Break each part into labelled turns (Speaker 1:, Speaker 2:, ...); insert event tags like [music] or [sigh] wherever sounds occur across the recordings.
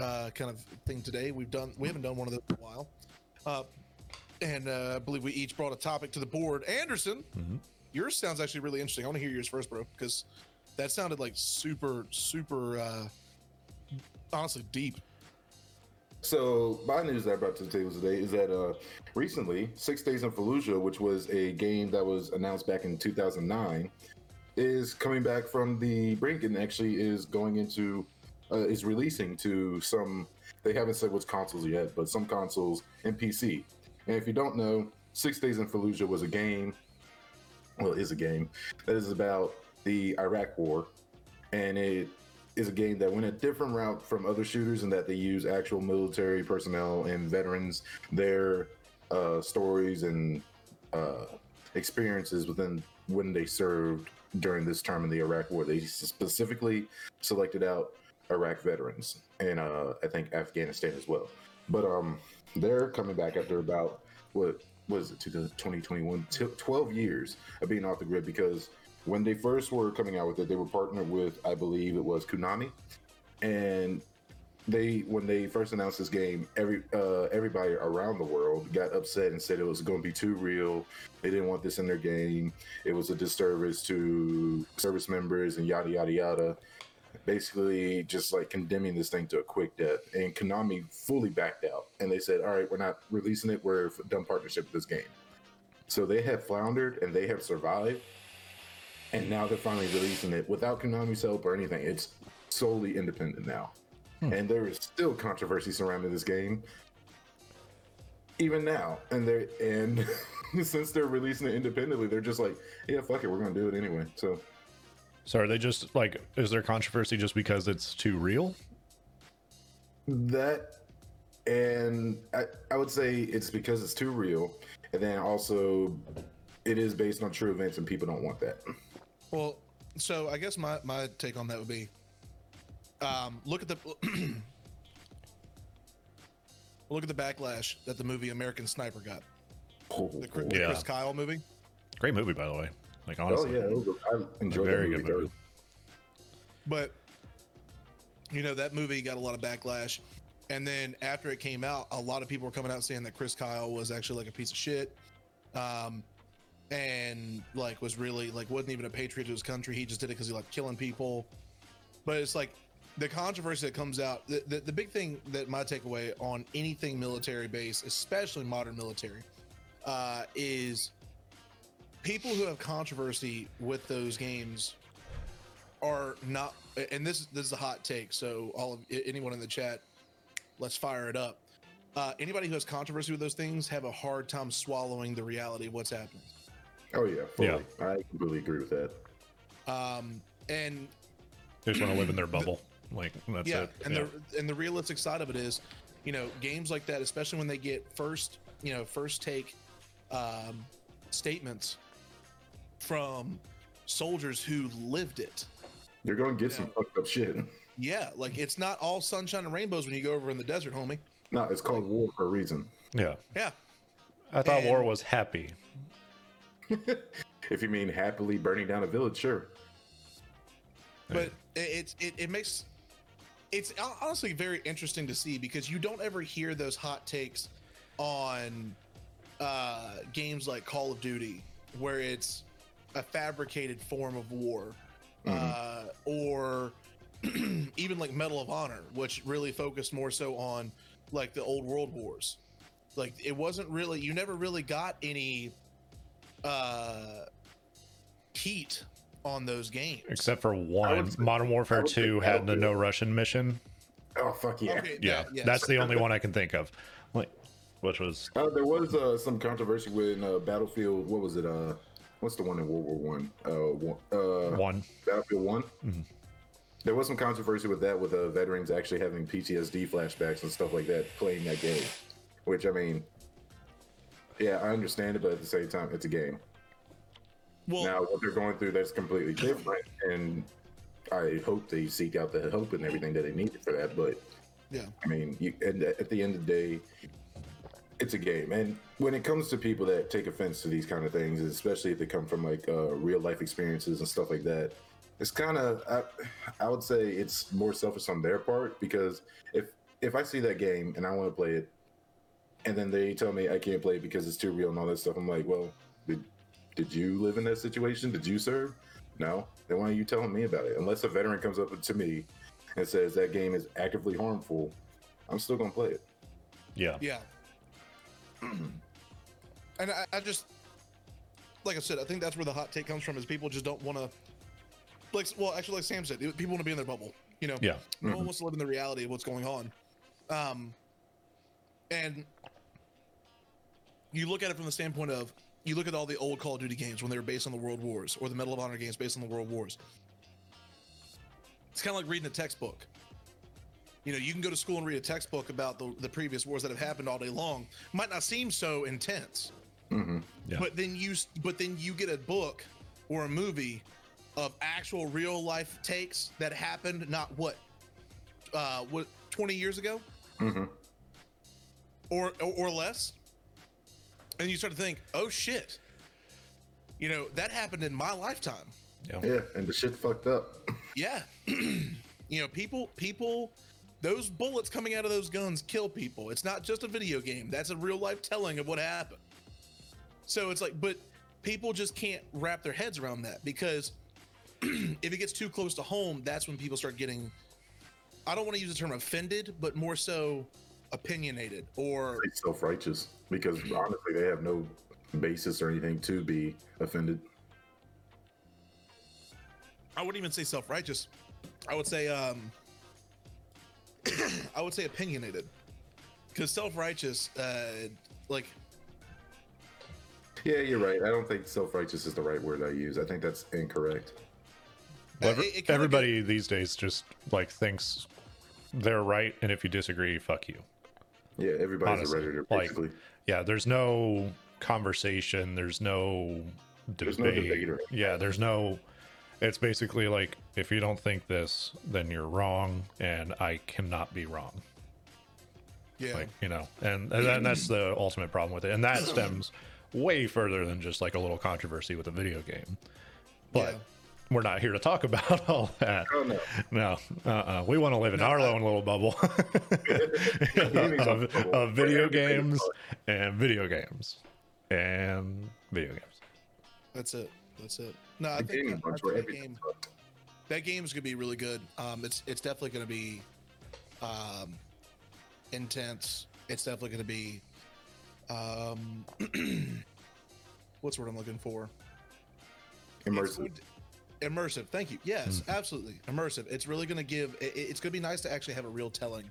Speaker 1: uh, kind of thing today. We've done we haven't done one of those in a while, uh, and uh, I believe we each brought a topic to the board. Anderson, yours sounds actually really interesting. I want to hear yours first, bro, because that sounded like super super uh, honestly deep.
Speaker 2: So my news that I brought to the table today is that uh, recently, Six Days in Fallujah, which was a game that was announced back in 2009, is coming back from the brink and actually is going into uh, is releasing to some. They haven't said which consoles yet, but some consoles and PC. And if you don't know, Six Days in Fallujah was a game. Well, is a game that is about the Iraq War, and it is a game that went a different route from other shooters in that they use actual military personnel and veterans, their uh, stories and uh, experiences within when they served during this term in the Iraq War. They specifically selected out Iraq veterans and uh, I think Afghanistan as well. But um, they're coming back after about what was it, 2021, 12 years of being off the grid because when they first were coming out with it, they were partnered with, I believe it was Konami, and they when they first announced this game, every uh, everybody around the world got upset and said it was going to be too real. They didn't want this in their game. It was a disservice to service members and yada yada yada. Basically, just like condemning this thing to a quick death. And Konami fully backed out, and they said, "All right, we're not releasing it. We're done partnership with this game." So they have floundered and they have survived and now they're finally releasing it without Konami's help or anything. It's solely independent now, hmm. and there is still controversy surrounding this game, even now. And they're and [laughs] since they're releasing it independently, they're just like, yeah, fuck it, we're gonna do it anyway. So
Speaker 3: So are they just like is there controversy just because it's too real?
Speaker 2: that, and I, I would say it's because it's too real, and then also it is based on true events, and people don't want that.
Speaker 1: Well, so I guess my my take on that would be, um, look at the [clears throat] look at the backlash that the movie American Sniper got. The, Chris- the
Speaker 3: Yeah.
Speaker 1: Chris Kyle movie.
Speaker 3: Great movie by the way. Like
Speaker 2: Oh
Speaker 3: honestly.
Speaker 2: yeah, it was a- I enjoyed
Speaker 3: very
Speaker 2: that
Speaker 3: good
Speaker 2: movie.
Speaker 3: movie.
Speaker 1: But you know that movie got a lot of backlash, and then after it came out, a lot of people were coming out saying that Chris Kyle was actually like a piece of shit, um, and like was really like wasn't even a patriot to his country. He just did it because he liked killing people. But it's like the controversy that comes out. The, the the big thing that my takeaway on anything military based, especially modern military, uh, is people who have controversy with those games are not and this this is a hot take so all of anyone in the chat let's fire it up uh, anybody who has controversy with those things have a hard time swallowing the reality of what's happening
Speaker 2: Oh yeah, fully.
Speaker 3: Yeah.
Speaker 2: I completely agree with that.
Speaker 1: um, and
Speaker 3: They just want to live in their [clears throat] bubble. Like that's
Speaker 1: yeah
Speaker 3: it.
Speaker 1: and
Speaker 3: yeah.
Speaker 1: the and the realistic side of it is you know games like that especially when they get first you know first take um, statements from soldiers who lived it
Speaker 2: You're gonna get some fucked up shit.
Speaker 1: yeah like it's not all sunshine and rainbows when you go over in the desert homie
Speaker 2: No, it's called war for a reason.
Speaker 3: yeah.
Speaker 1: yeah
Speaker 3: I thought
Speaker 1: And-
Speaker 3: war was happy. [laughs]
Speaker 2: If you mean happily burning down a village, sure.
Speaker 1: but it, it it makes it's honestly very interesting to see because you don't ever hear those hot takes on uh, games like Call of Duty where it's a fabricated form of war uh, or [clears throat] even like Medal of Honor which really focused more so on like the old world wars like it wasn't really you never really got any uh heat on those games
Speaker 3: Except for one.
Speaker 2: say-
Speaker 3: Modern Warfare
Speaker 2: I would say
Speaker 3: 2 had the no Russian mission.
Speaker 2: Oh fuck yeah.
Speaker 1: Okay,
Speaker 3: Yeah.
Speaker 1: that- yes.
Speaker 3: That's the only [laughs] one I can think of. Like which was
Speaker 2: Uh, there was uh, some controversy with uh, Battlefield. What was it? Uh, what's the one in World War One? Uh, one, uh,
Speaker 3: one.
Speaker 2: Battlefield One. There was some controversy with that, with uh, veterans actually having PTSD flashbacks and stuff like that playing that game. Which I mean, yeah, I understand it, but at the same time, it's a game.
Speaker 1: well
Speaker 2: Now, what they're going through, that's completely different, and I hope they seek out the help and everything that they need for that. But
Speaker 1: yeah
Speaker 2: I mean, you, and at the end of the day, it's a game. And when it comes to people that take offense to these kind of things, especially if they come from like uh, real life experiences and stuff like that, it's kind of I, I would say it's more selfish on their part because if if I see that game and I want to play it, and then they tell me I can't play it because it's too real and all that stuff, I'm like, well, did did you live in that situation? Did you serve? No. Then why are you telling me about it? Unless a veteran comes up to me and says that game is actively harmful, I'm still gonna play it.
Speaker 3: Yeah.
Speaker 1: Yeah. [clears throat] and I, I just, like I said, I think that's where the hot take comes from. Is people just don't want to, like, well, actually, like Sam said, people want to be in their bubble. You know,
Speaker 3: Yeah.
Speaker 1: no one
Speaker 2: Mhm.
Speaker 1: wants to live in the reality of what's going on. Um, and you look at it from the standpoint of you look at all the old Call of Duty games when they were based on the World Wars, or the Medal of Honor games based on the World Wars. It's kind of like reading a textbook. You know, you can go to school and read a textbook about the, the previous wars that have happened all day long. Might not seem so intense,
Speaker 2: hmm
Speaker 3: Yeah.
Speaker 1: but then you but then you get a book or a movie of actual real life takes that happened not what uh what 20 years ago?
Speaker 2: Hmm
Speaker 1: or or, or less? And you start to think oh shit. You know that happened in my lifetime.
Speaker 3: Yeah.
Speaker 2: Yeah, and the shit fucked up.
Speaker 1: yeah. [clears throat] You know people people those bullets coming out of those guns kill people. It's not just a video game. That's a real life telling of what happened so it's like but people just can't wrap their heads around that because [clears throat] if it gets too close to home that's when people start getting i don't want to use the term offended but more so opinionated or
Speaker 2: self righteous because honestly, they have no basis or anything to be offended.
Speaker 1: I wouldn't even say self-righteous. I would say um [clears throat] I would say opinionated. Cuz self-righteous uh like
Speaker 2: Yeah, you're right. I don't think self righteous is the right word I use. I think that's incorrect.
Speaker 3: Well,
Speaker 1: Uh, it- it kinda
Speaker 3: everybody these days just like thinks they're right, and if you disagree, fuck you.
Speaker 2: Yeah, everybody's
Speaker 3: Honestly,
Speaker 2: a redditor
Speaker 3: like,
Speaker 2: basically.
Speaker 3: Yeah, there's no conversation. There's no debate.
Speaker 2: There's no debate or-
Speaker 3: yeah, there's no. It's basically like if you don't think this, then you're wrong, and I cannot be wrong.
Speaker 1: yeah.
Speaker 3: Like you know, and and that's the ultimate problem with it, and that [clears throat] stems way further than just like a little controversy with a video game. But
Speaker 1: Yeah.
Speaker 3: we're not here to talk about [laughs] all that.
Speaker 2: Oh no.
Speaker 3: No, uh-uh. we want to live in our own little bubble [laughs] of, of video games and video games and video games.
Speaker 1: That's it. That's it. No, I
Speaker 2: The
Speaker 1: think,
Speaker 2: gaming
Speaker 1: I
Speaker 2: bunch
Speaker 1: think
Speaker 2: where
Speaker 1: that game
Speaker 2: fun.
Speaker 1: that game's gonna be really good. Um, it's it's definitely gonna be um, intense. It's definitely gonna be um, [clears throat] what's the word I'm looking for?
Speaker 2: Immersive.
Speaker 1: going immersive. Thank you. Yes, absolutely immersive. It's really gonna give. It, it's gonna be nice to actually have a real telling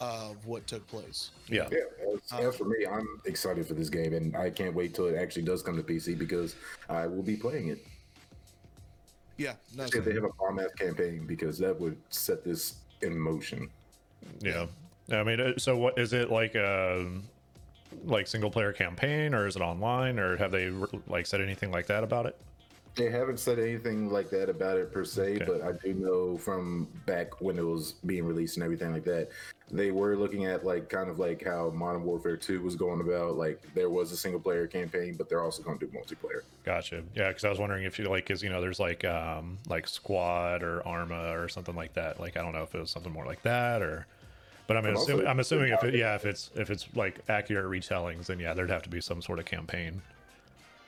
Speaker 1: of what took place.
Speaker 3: Yeah,
Speaker 2: Yeah, as, as for me, I'm excited for this game, and I can't wait till it actually does come to PC because I will be playing it.
Speaker 1: Yeah, no,
Speaker 2: If they have a bomb ass campaign, because that would set this in motion.
Speaker 3: yeah. I mean, uh, so what is it like? A like single player campaign, or is it online, or have they like said anything like that about it?
Speaker 2: They haven't said anything like that about it per se,
Speaker 3: Okay.
Speaker 2: but I do know from back when it was being released and everything like that, they were looking at like kind of like how Modern Warfare 2 was going about. Like there was a single player campaign, but they're also going to do multiplayer.
Speaker 3: Gotcha. Yeah, because I was wondering if you like, is you know, there's like um like Squad or Arma or something like that. Like I don't know if it was something more like that or. But I'm
Speaker 2: I'm
Speaker 3: assuming, I'm assuming if it, yeah, if it's if it's like accurate retellings, then yeah, there'd have to be some sort of campaign.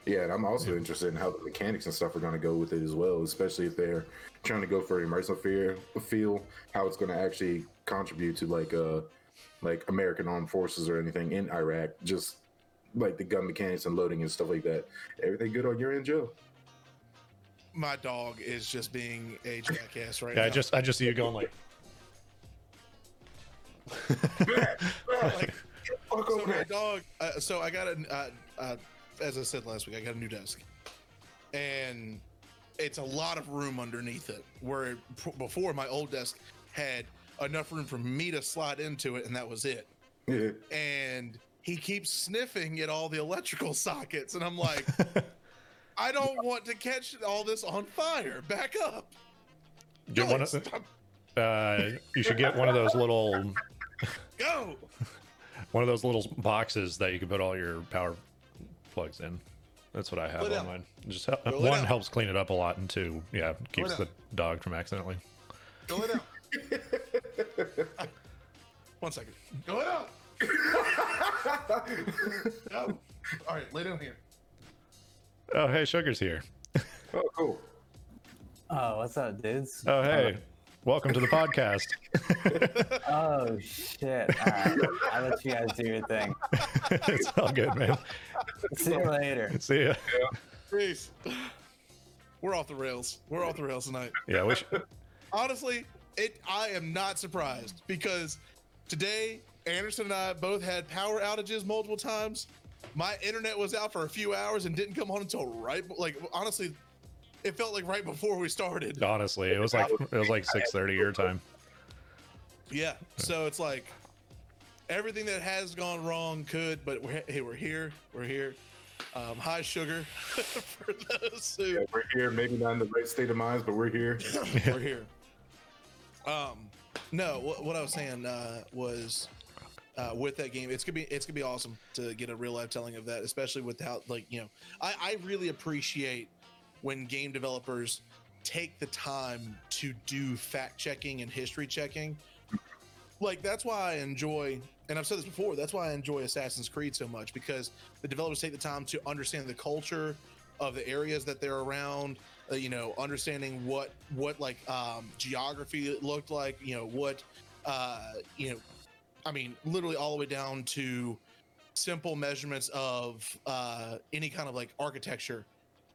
Speaker 2: Yeah, and I'm also interested in how the mechanics and stuff are going to go with it as well, especially if they're trying to go for an immersive fear feel, how it's going to actually contribute to like uh like American armed forces or anything in Iraq, just like the gun mechanics and loading and stuff like that. Everything good on your end, Joe?
Speaker 1: my dog is just being a jackass right
Speaker 3: Yeah,
Speaker 1: now.
Speaker 3: I just I just see you going like,
Speaker 1: like
Speaker 2: Fuck [laughs]
Speaker 1: so
Speaker 2: over
Speaker 1: my dog. Uh, so I got a, uh, uh, as I said last week, I got a new desk, and it's a lot of room underneath it. Where p- before my old desk had enough room for me to slide into it, and that was it.
Speaker 2: Yeah.
Speaker 1: And he keeps sniffing at all the electrical sockets, and I'm like, [laughs] I don't want to catch all this on fire. Back up.
Speaker 3: get one of uh, you should get one of those little
Speaker 1: Go. [laughs]
Speaker 3: one of those little boxes that you can put all your power plugs in. That's what I have
Speaker 1: Lay
Speaker 3: on
Speaker 1: down.
Speaker 3: mine. Just hel-
Speaker 1: Go lay
Speaker 3: one
Speaker 1: down.
Speaker 3: helps clean it up a lot, and two, yeah, keeps the dog from accidentally.
Speaker 1: Go lay down. One second. Go it out. [laughs] no. All right, lay down here.
Speaker 3: Oh, hey, Sugar's here.
Speaker 2: Oh, cool.
Speaker 4: Oh, what's up, dudes?
Speaker 3: Oh, hey, welcome to the podcast. [laughs]
Speaker 4: Oh shit! Alright, I'll let you guys do your thing. [laughs]
Speaker 3: it's all good, man.
Speaker 4: See you later.
Speaker 3: See ya.
Speaker 1: Reese. We're off the rails. We're off the rails tonight.
Speaker 3: Yeah, we should, [laughs]
Speaker 1: Honestly, it I am not surprised because today Anderson and I both had power outages multiple times. My internet was out for a few hours and didn't come on until right like honestly it felt like right before we started.
Speaker 3: honestly, it was like it was like six thirty your time.
Speaker 1: Yeah. So it's like everything that has gone wrong could, but we're, hey, we're here. We're here. Um, hi, sugar. [laughs] For those who
Speaker 2: Yeah, we're here. Maybe not in the right state of minds, but we're here. [laughs]
Speaker 1: we're here. Um, no, what, what I was saying uh, was uh, with that game, it's gonna be it's gonna be awesome to get a real life telling of that, especially without like you know, I, I really appreciate when game developers take the time to do fact checking and history checking. Like that's why I enjoy, and I've said this before. That's why I enjoy Assassin's Creed so much because the developers take the time to understand the culture of the areas that they're around. Uh, you know, understanding what what like um, geography looked like. You know what, uh, you know, I mean, literally all the way down to simple measurements of uh, any kind of like architecture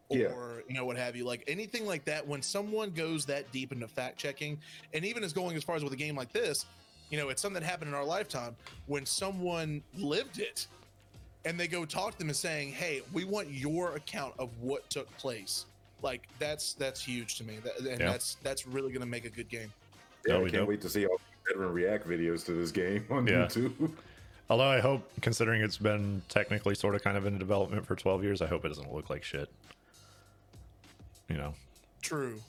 Speaker 1: or
Speaker 2: Yeah.
Speaker 1: you know what have you like anything like that when someone goes that deep into fact checking and even as going as far as with a game like this you know it's something that happened in our lifetime when someone lived it and they go talk to them and saying hey we want your account of what took place like that's that's huge to me that, and
Speaker 3: Yeah.
Speaker 1: that's that's really going to make a good game
Speaker 2: Yeah,
Speaker 3: Yeah,
Speaker 2: I
Speaker 3: we
Speaker 2: can't
Speaker 3: do.
Speaker 2: wait to see all the veteran react videos to this game [laughs] on
Speaker 3: Yeah.
Speaker 2: YouTube.
Speaker 3: Although I hope, considering it's been technically sort of kind of in development for twelve years, I hope it doesn't look like shit. You know?
Speaker 1: true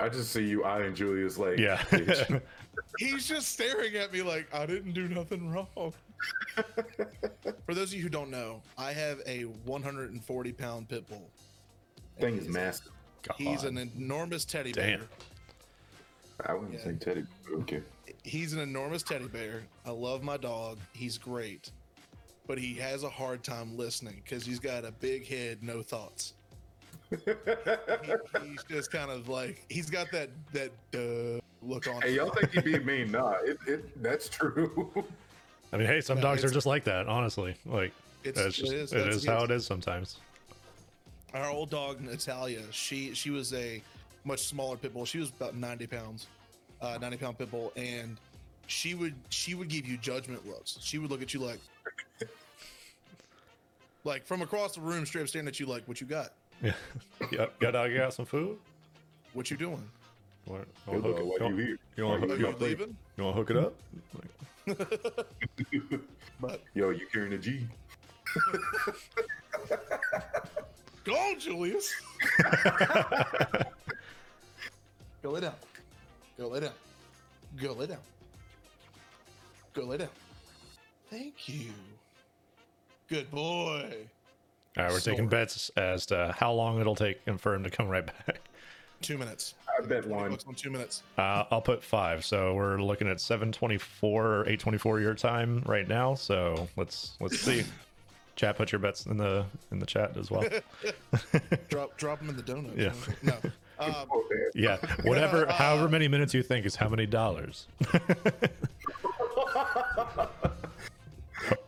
Speaker 2: I just see you eyeing Julius like,
Speaker 3: Yeah. [laughs] [laughs]
Speaker 1: he's just staring at me like I didn't do nothing wrong. [laughs] For those of you who don't know, I have a 140 pound pit bull.
Speaker 2: thing is massive.
Speaker 1: He's an enormous teddy
Speaker 3: Damn.
Speaker 1: bear.
Speaker 2: I wouldn't
Speaker 1: Yeah.
Speaker 2: say Teddy. but Okay.
Speaker 1: He's an enormous teddy bear. I love my dog. He's great. But he has a hard time listening because he's got a big head, no thoughts. He- he's just kind of like he's got that that uh, look on.
Speaker 2: Hey,
Speaker 1: him.
Speaker 2: y'all think he being mean? Nah, it, it that's true.
Speaker 3: I mean, hey, some
Speaker 1: No,
Speaker 3: dogs are just like that. Honestly, like
Speaker 1: It's-
Speaker 3: it's just
Speaker 1: it is.
Speaker 3: it
Speaker 1: That's-
Speaker 3: is how it is sometimes.
Speaker 1: our old dog Natalia, she she was a much smaller pit bull. She was about 90 pounds, uh, 90 pound pit bull, and she would she would give you judgment looks. She would look at you like, [laughs] like from across the room, straight up staring at you like, "What you got?
Speaker 3: Yeah. [laughs] yeah. Got dog. You got some food?
Speaker 1: What you doing?
Speaker 3: What,
Speaker 2: Yo,
Speaker 3: hook
Speaker 2: dog,
Speaker 3: it-
Speaker 2: why
Speaker 3: you
Speaker 2: you
Speaker 3: want-
Speaker 2: here?
Speaker 3: you want hook-
Speaker 2: you
Speaker 1: you
Speaker 2: here?
Speaker 1: leaving?"
Speaker 3: You want to hook it up?
Speaker 1: But [laughs]
Speaker 2: Yo, you carrying a G? [laughs]
Speaker 1: go Julius. go lay down. Go lay down. Go lay down. Go lay down. Thank you. Good boy.
Speaker 3: All right, we're taking bets as to how long it'll take him for him to come right [laughs] back.
Speaker 1: Two minutes.
Speaker 2: I bet
Speaker 1: 20
Speaker 2: one.
Speaker 1: bucks on two minutes.
Speaker 3: Uh, I'll put five. So we're looking at seven twenty-four or eight twenty-four your time right now. So let's let's see. [laughs] Chat, put your bets in the in the chat as well. [laughs]
Speaker 1: drop drop them in the donuts.
Speaker 3: Yeah.
Speaker 1: No. Um.
Speaker 3: Yeah, whatever, however many minutes you think is how many dollars.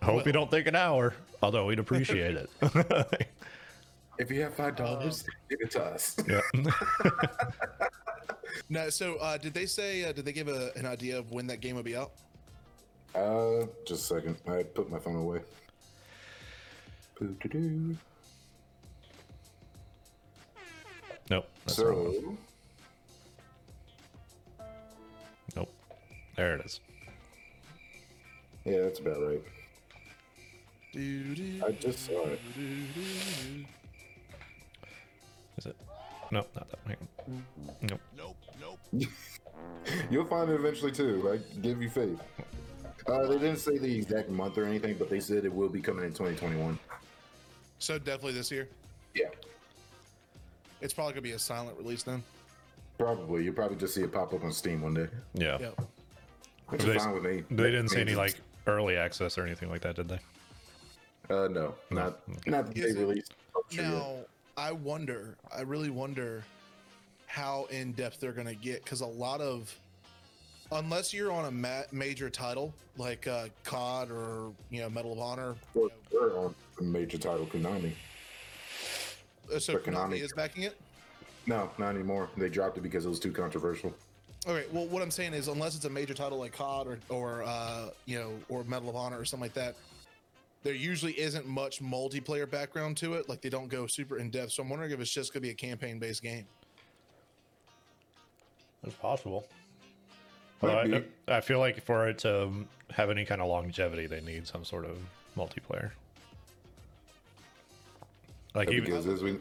Speaker 3: Hope you don't think an hour, although we'd appreciate it. [laughs]
Speaker 2: If you have five dollars, give it to us. [laughs]
Speaker 3: yeah. [laughs]
Speaker 1: no. So uh, did they say? Uh, did they give a, an idea of when that game will be out?
Speaker 2: Uh, just a second. I put my phone away. Boo-doo-doo.
Speaker 3: Nope. That's wrong.
Speaker 2: So,
Speaker 3: Nope. There it is.
Speaker 2: yeah, that's about right.
Speaker 1: Doo-doo,
Speaker 2: I just saw it.
Speaker 3: Is it? No, not that. Hang on. Nope. Nope. Nope. [laughs]
Speaker 2: You'll find it eventually too. I give you faith. Uh, they didn't say the exact month or anything, but they said it will be coming in 2021.
Speaker 1: So definitely this year.
Speaker 2: Yeah,
Speaker 1: It's probably gonna be a silent release then.
Speaker 2: probably. You'll probably just see it pop up on Steam one day,
Speaker 3: Yeah.
Speaker 1: Yep.
Speaker 2: which
Speaker 3: They-
Speaker 2: is fine with me.
Speaker 3: They didn't say any like early access or anything like that, did they?
Speaker 2: Uh, no, not not that
Speaker 1: Is
Speaker 2: they
Speaker 1: it-
Speaker 2: released. Sure, yeah.
Speaker 1: Now, I wonder, I really wonder how in depth they're going to get because a lot of, unless you're on a ma- major title like uh, COD or you know Medal of Honor,
Speaker 2: Well, they're on a major title, Konami.
Speaker 1: uh, so
Speaker 2: But
Speaker 1: Konami
Speaker 2: Konami-
Speaker 1: is backing it.
Speaker 2: No, not anymore. They dropped it because it was too controversial.
Speaker 1: Okay, well, what I'm saying is, unless it's a major title like COD or, or uh, you know, or Medal of Honor or something like that, there usually isn't much multiplayer background to it. Like they don't go super in depth. So I'm wondering if it's just going to be a campaign based game.
Speaker 3: It's possible.
Speaker 2: Might
Speaker 3: Well, I. I feel like for it to have any kind of longevity, they need some sort of multiplayer. Like even
Speaker 2: because as we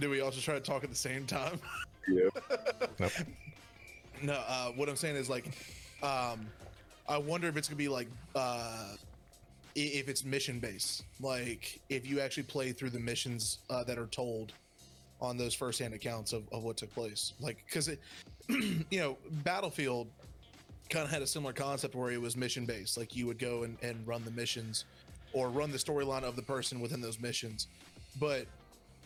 Speaker 1: Do we also try to talk at the same time? [laughs]
Speaker 2: yeah,
Speaker 3: Nope.
Speaker 1: No, uh, what I'm saying is like, um, I wonder if it's gonna be like, uh, if it's mission based, like if you actually play through the missions uh, that are told on those first-hand accounts of, of what took place, like because it, [clears throat] you know, Battlefield kind of had a similar concept where it was mission based, like you would go and, and run the missions or run the storyline of the person within those missions, but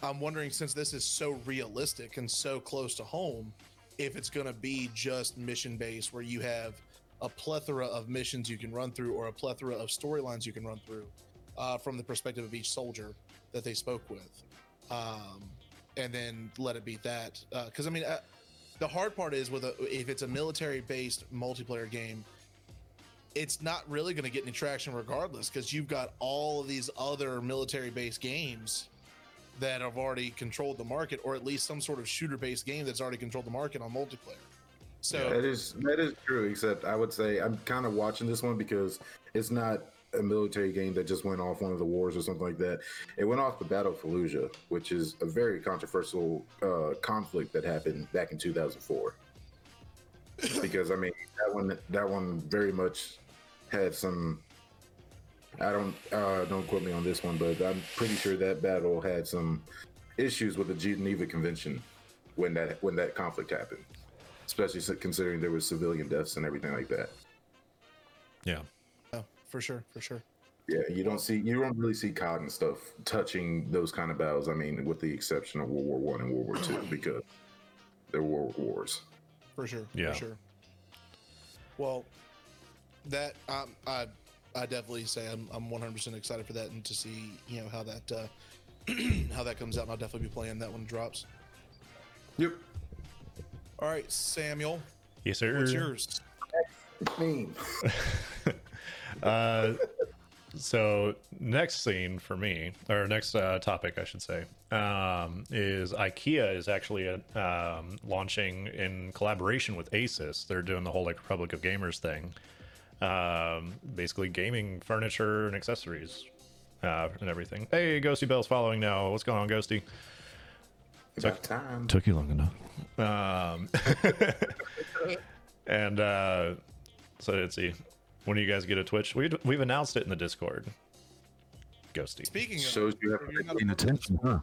Speaker 1: I'm wondering since this is so realistic and so close to home, if it's going to be just mission based where you have a plethora of missions you can run through or a plethora of storylines you can run through uh, from the perspective of each soldier that they spoke with. Um, and then let it be that. Because, I mean, uh, the hard part is with a, if it's a military based multiplayer game, it's not really going to get any traction regardless because you've got all of these other military based games that have already controlled the market, or at least some sort of shooter based game that's already controlled the market on multiplayer. So,
Speaker 2: that is that is true. Except I would say I'm kind of watching this one because it's not a military game that just went off one of the wars or something like that. It went off the Battle of Fallujah, which is a very controversial uh, conflict that happened back in 2004. [laughs] because I mean that one that one very much had some. I don't uh, don't quote me on this one, but I'm pretty sure that battle had some issues with the Geneva Convention when that when that conflict happened, especially considering there was civilian deaths and everything like that.
Speaker 3: yeah.
Speaker 1: oh, for sure, for sure.
Speaker 2: Yeah, you don't see you don't really see COD and stuff touching those kind of battles. I mean, with the exception of World War One and World War Two, [clears throat] because they're world wars.
Speaker 1: for sure.
Speaker 3: Yeah.
Speaker 1: For sure. Well, that um, I I definitely say I'm I'm 100 percent excited for that and to see you know how that uh, [clears throat] how that comes out. And I'll definitely be playing that when it drops.
Speaker 2: Yep.
Speaker 1: All right, Samuel,
Speaker 3: Yes, sir.
Speaker 1: what's yours?
Speaker 2: Me. [laughs]
Speaker 3: Uh, so next scene for me, or next uh, topic, I should say, um, is IKEA is actually uh um, launching in collaboration with Asus. They're doing the whole like Republic of Gamers thing, um, basically gaming furniture and accessories uh, and everything. Hey, Ghosty Bell's following now. What's going on, Ghosty?
Speaker 2: About time.
Speaker 3: Took you long enough. Um, [laughs] and uh, so let's see. When do you guys get a Twitch? We we've announced it in the Discord. Ghosty.
Speaker 1: Speaking of,
Speaker 2: Shows you have
Speaker 1: you're not a
Speaker 2: paying
Speaker 1: part of the
Speaker 2: attention, huh?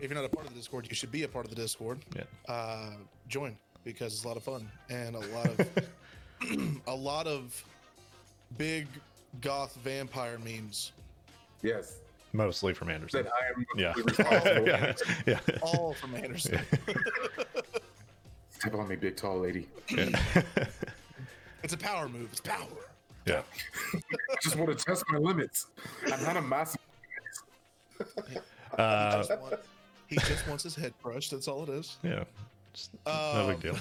Speaker 1: If you're not a part of the Discord, you should be a part of the Discord.
Speaker 3: Yeah.
Speaker 1: Uh, join because it's a lot of fun and a lot of [clears throat] a lot of big goth vampire memes.
Speaker 2: Yes.
Speaker 3: Mostly from Anderson.
Speaker 2: That I am
Speaker 3: Yeah. [laughs]
Speaker 2: responsible.
Speaker 3: yeah. Yeah. [laughs]
Speaker 1: All from Anderson.
Speaker 2: Step on me, big tall lady.
Speaker 3: Yeah. [laughs]
Speaker 1: It's a power move. It's power.
Speaker 3: yeah.
Speaker 2: I just want to test my limits. I'm not a massive.
Speaker 3: Uh,
Speaker 1: Just want- he just wants his head crushed. That's all it is.
Speaker 3: yeah. Just no
Speaker 1: Um,
Speaker 3: big deal.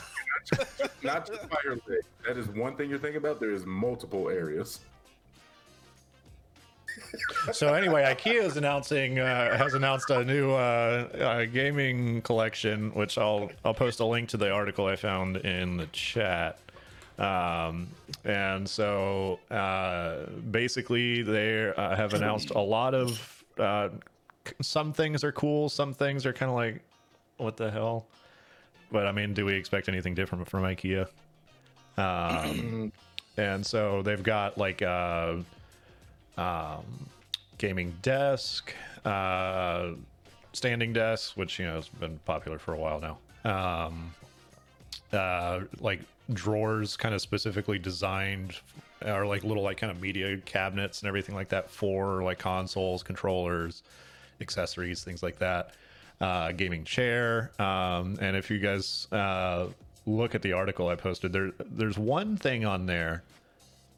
Speaker 2: Not just by your leg. That is one thing you're thinking about. There is multiple areas.
Speaker 3: So anyway, IKEA is announcing uh, has announced a new uh, uh, gaming collection, which I'll I'll post a link to the article I found in the chat. Um, and so uh, basically, they uh, have announced a lot of uh, some things are cool, some things are kind of like, what the hell? But I mean, do we expect anything different from IKEA? Um, and so they've got like uh, um, gaming desk, uh, standing desk, which you know has been popular for a while now. Um, uh, like drawers, kind of specifically designed, or like little like kind of media cabinets and everything like that for like consoles, controllers, accessories, things like that. Uh, gaming chair, um, and if you guys uh, look at the article I posted, there there's one thing on there,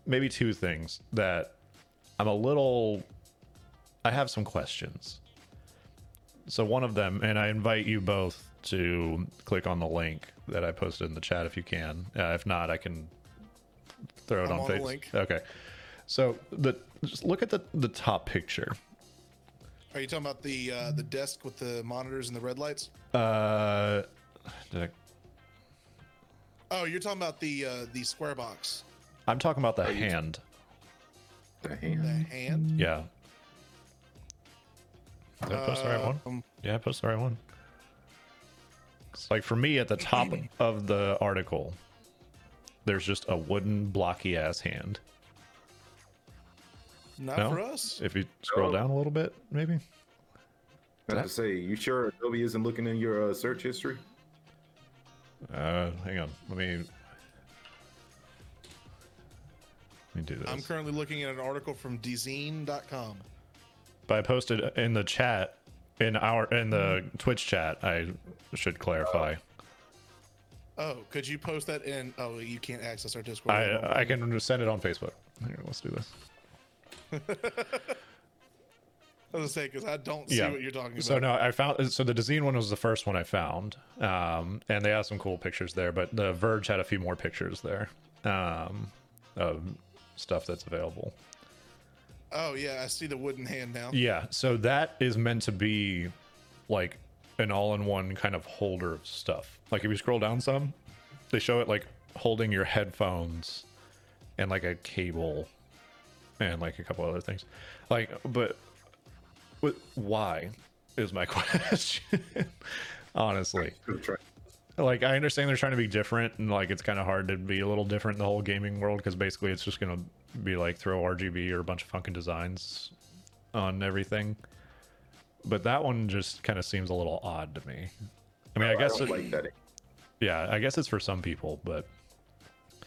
Speaker 3: maybe two things that I'm a little. I have some questions. So one of them, and I invite you both to click on the link that I posted in the chat if you can. Uh, if not, I can throw it
Speaker 1: I'm
Speaker 3: on
Speaker 1: on
Speaker 3: Facebook. Okay. So the just look at the the top picture.
Speaker 1: Are you talking about the uh, the desk with the monitors and the red lights?
Speaker 3: Uh, I-
Speaker 1: Oh, you're talking about the uh, the square box,
Speaker 3: I'm talking about the
Speaker 2: Are you-
Speaker 3: hand.
Speaker 2: The
Speaker 1: the
Speaker 2: hand.
Speaker 1: hand.
Speaker 3: Yeah. Did I post the right one?
Speaker 1: Um,
Speaker 3: Yeah, I posted the right one. It's like for me at the top [clears throat] of the article, there's just a wooden blocky ass hand.
Speaker 1: Not
Speaker 3: No?
Speaker 1: for us.
Speaker 3: If you scroll
Speaker 2: Oh.
Speaker 3: down a little bit, maybe.
Speaker 2: I have to say, you sure Adobe isn't looking in your uh, search history?
Speaker 3: Uh, hang on. Let me. Let me do this.
Speaker 1: I'm currently looking at an article from dezeen.com.
Speaker 3: but I posted in the chat in our in the Twitch chat. I should clarify.
Speaker 1: Oh, could you post that in? Oh, you can't access our Discord.
Speaker 3: I I can send it on Facebook. Here, let's do this. [laughs]
Speaker 1: I was gonna say because I don't see
Speaker 3: Yeah.
Speaker 1: what you're talking about.
Speaker 3: So no, I found so the Dezeen one was the first one I found, um, and they have some cool pictures there. But the Verge had a few more pictures there um, of stuff that's available.
Speaker 1: Oh yeah, I see the wooden hand now.
Speaker 3: Yeah, so that is meant to be like an all-in-one kind of holder of stuff. Like if you scroll down some, they show it like holding your headphones and like a cable and like a couple other things. Like, but, but why is my [laughs] question? Honestly,
Speaker 2: Try-
Speaker 3: like I understand they're trying to be different and like it's kind of hard to be a little different in the whole gaming world because basically it's just gonna be like throw RGB or a bunch of fucking designs on everything. But that one just kind of seems a little odd to me. I mean, I guess
Speaker 2: don't
Speaker 3: it,
Speaker 2: like that.
Speaker 3: yeah, I guess it's for some people, but